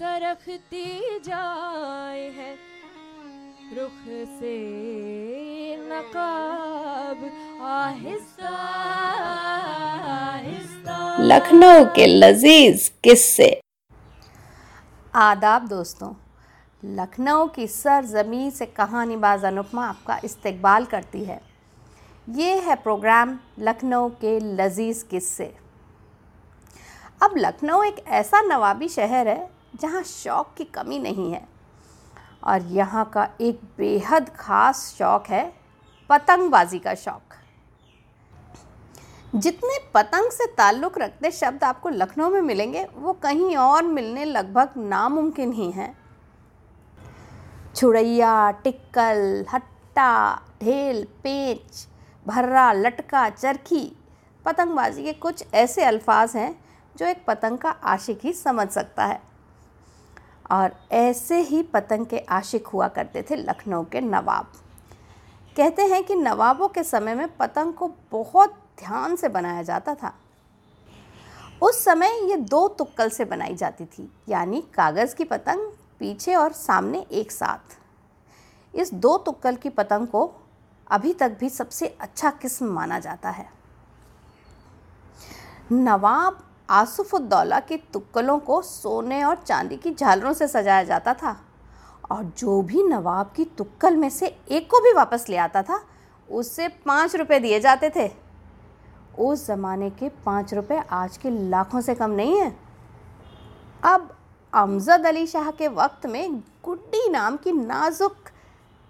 सरखती जाए है। रुख से नकाब आहिस्ता आहिस्ता। लखनऊ के लजीज किस्से। आदाब दोस्तों लखनऊ की सरजमी से कहानी बाज अनुपमा आपका इस्तकबाल करती है। ये है प्रोग्राम लखनऊ के लजीज किस्से। अब लखनऊ एक ऐसा नवाबी शहर है जहाँ शौक़ की कमी नहीं है। और यहाँ का एक बेहद ख़ास शौक़ है, पतंगबाजी का शौक़। जितने पतंग से ताल्लुक़ रखते शब्द आपको लखनऊ में मिलेंगे, वो कहीं और मिलने लगभग नामुमकिन ही हैं। छुड़ैया, टिक्कल, हट्टा, ढेल, पेंच, भर्रा, लटका, चरखी, पतंगबाजी के कुछ ऐसे अल्फाज हैं, जो एक पतंग का आशिक ही समझ सकता है। और ऐसे ही पतंग के आशिक हुआ करते थे लखनऊ के नवाब। कहते हैं कि नवाबों के समय में पतंग को बहुत ध्यान से बनाया जाता था। उस समय ये दो तुक्कल से बनाई जाती थी, यानी कागज़ की पतंग, पीछे और सामने एक साथ। इस दो तुक्कल की पतंग को अभी तक भी सबसे अच्छा किस्म माना जाता है। नवाब आसुफुद्दौला के तुक्कलों को सोने और चांदी की झालरों से सजाया जाता था और जो भी नवाब की तुक्कल में से एक को भी वापस ले आता था उससे पाँच रुपये दिए जाते थे। उस ज़माने के पाँच रुपये आज के लाखों से कम नहीं हैं। अब अमजद अली शाह के वक्त में गुड्डी नाम की नाजुक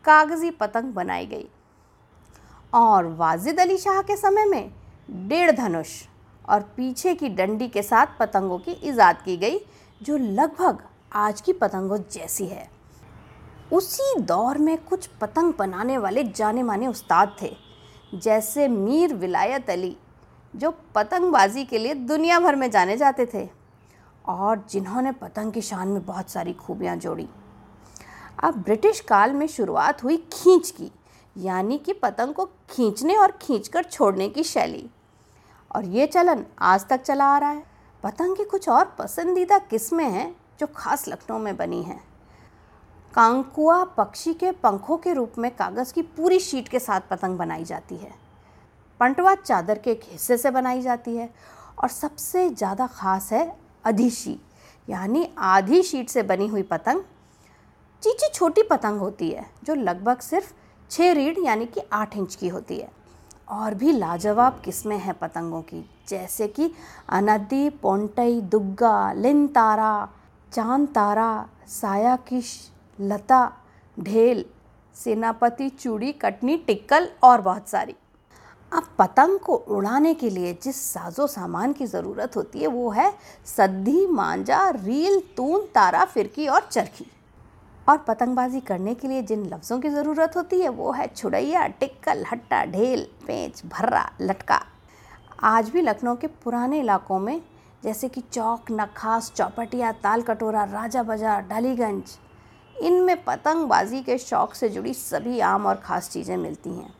कागज़ी पतंग बनाई गई और वाजिद अली शाह के समय में डेढ़ धनुष। और पीछे की डंडी के साथ पतंगों की ईजाद की गई, जो लगभग आज की पतंगों जैसी है। उसी दौर में कुछ पतंग बनाने वाले जाने माने उस्ताद थे, जैसे मीर विलायत अली, जो पतंगबाजी के लिए दुनिया भर में जाने जाते थे, और जिन्होंने पतंग की शान में बहुत सारी खूबियाँ जोड़ी। अब ब्रिटिश काल में शुरुआत हुई खींच की, यानी कि पतंग को खींचने और खींचकर छोड़ने की शैली। और ये चलन आज तक चला आ रहा है। पतंग की कुछ और पसंदीदा किस्में हैं जो खास लखनऊ में बनी हैं। कांकुआ पक्षी के पंखों के रूप में कागज़ की पूरी शीट के साथ पतंग बनाई जाती है। पंटवा चादर के एक हिस्से से बनाई जाती है और सबसे ज़्यादा ख़ास है अधिशी, यानी आधी शीट से बनी हुई पतंग। चीची छोटी पतंग होती है, जो लगभग सिर्फ़ छः रीढ़, यानी कि आठ इंच की होती है। और भी लाजवाब किस्में हैं पतंगों की, जैसे कि अनदी, पोंटई, दुग्गा, लिन तारा, चाँद तारा साया किश लता, ढेल, सेनापति, चूड़ी, कटनी, टिक्कल और बहुत सारी। अब पतंग को उड़ाने के लिए जिस साजो सामान की ज़रूरत होती है, वो है सद्दी मांझा रील, तून, तारा, फिरकी और चरखी। और पतंगबाजी करने के लिए जिन लफ्ज़ों की ज़रूरत होती है, वो है छुड़ैया, टिक्कल, हट्टा, ढेल, पेंच, भर्रा, लटका आज भी लखनऊ के पुराने इलाकों में, जैसे कि चौक नखास चौपटिया ताल कटोरा राजा बाज़ार, डालीगंज, इनमें पतंगबाजी के शौक़ से जुड़ी सभी आम और ख़ास चीज़ें मिलती हैं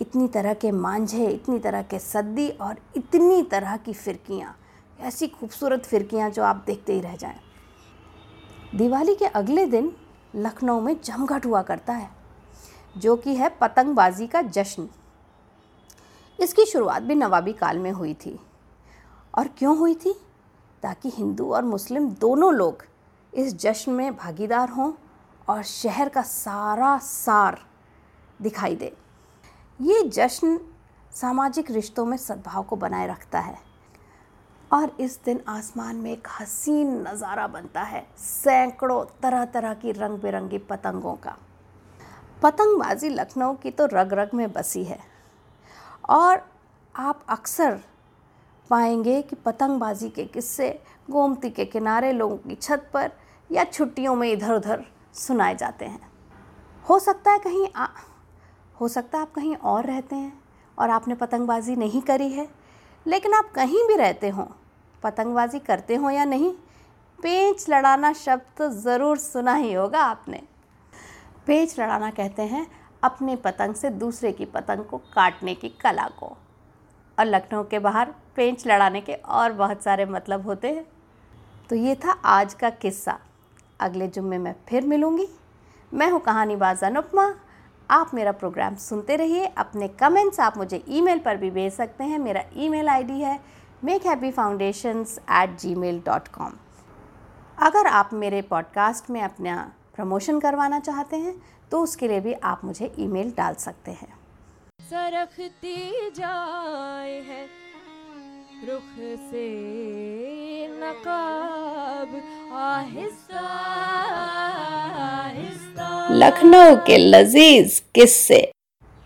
इतनी तरह के मांझे, इतनी तरह के सद्दी और इतनी तरह की फ़िरकियाँ, ऐसी खूबसूरत फ़िरकियाँ जो आप देखते ही रह जाएँ। दिवाली के अगले दिन लखनऊ में जमघट हुआ करता है, जो कि है पतंगबाजी का जश्न। इसकी शुरुआत भी नवाबी काल में हुई थी। और क्यों हुई थी? ताकि हिंदू और मुस्लिम दोनों लोग इस जश्न में भागीदार हों और शहर का सारा सार दिखाई दे। ये जश्न सामाजिक रिश्तों में सद्भाव को बनाए रखता है। और इस दिन आसमान में एक हसीन नज़ारा बनता है सैकड़ों तरह तरह की रंग बिरंगी पतंगों का। पतंगबाजी लखनऊ की तो रग रग में बसी है। और आप अक्सर पाएँगे कि पतंगबाजी के किस्से गोमती के किनारे लोगों की छत पर या छुट्टियों में इधर उधर सुनाए जाते हैं। हो सकता है कहीं आ, हो सकता है आप कहीं और रहते हैं और आपने पतंगबाजी नहीं करी है लेकिन आप कहीं भी रहते हों पतंगबाजी करते हो या नहीं? पेंच लड़ाना शब्द तो ज़रूर सुना ही होगा आपने। पेंच लड़ाना कहते हैं अपने पतंग से दूसरे की पतंग को काटने की कला को। और लखनऊ के बाहर पेंच लड़ाने के और बहुत सारे मतलब होते हैं। तो ये था आज का किस्सा। अगले जुम्मे में फिर मिलूँगी। मैं हूँ कहानी कहानीबाज अनुपमा। आप मेरा प्रोग्राम सुनते रहिए। अपने कमेंट्स आप मुझे ईमेल पर भी भेज सकते हैं। मेरा ईमेल आईडी है make happy foundations at gmail dot com अगर आप मेरे पॉडकास्ट में अपना प्रमोशन करवाना चाहते हैं तो उसके लिए भी आप मुझे ईमेल डाल सकते हैं। सरखती जाए है रुख से नकाब आहिस्ता आहिस्ता। लखनऊ के लजीज किस्से।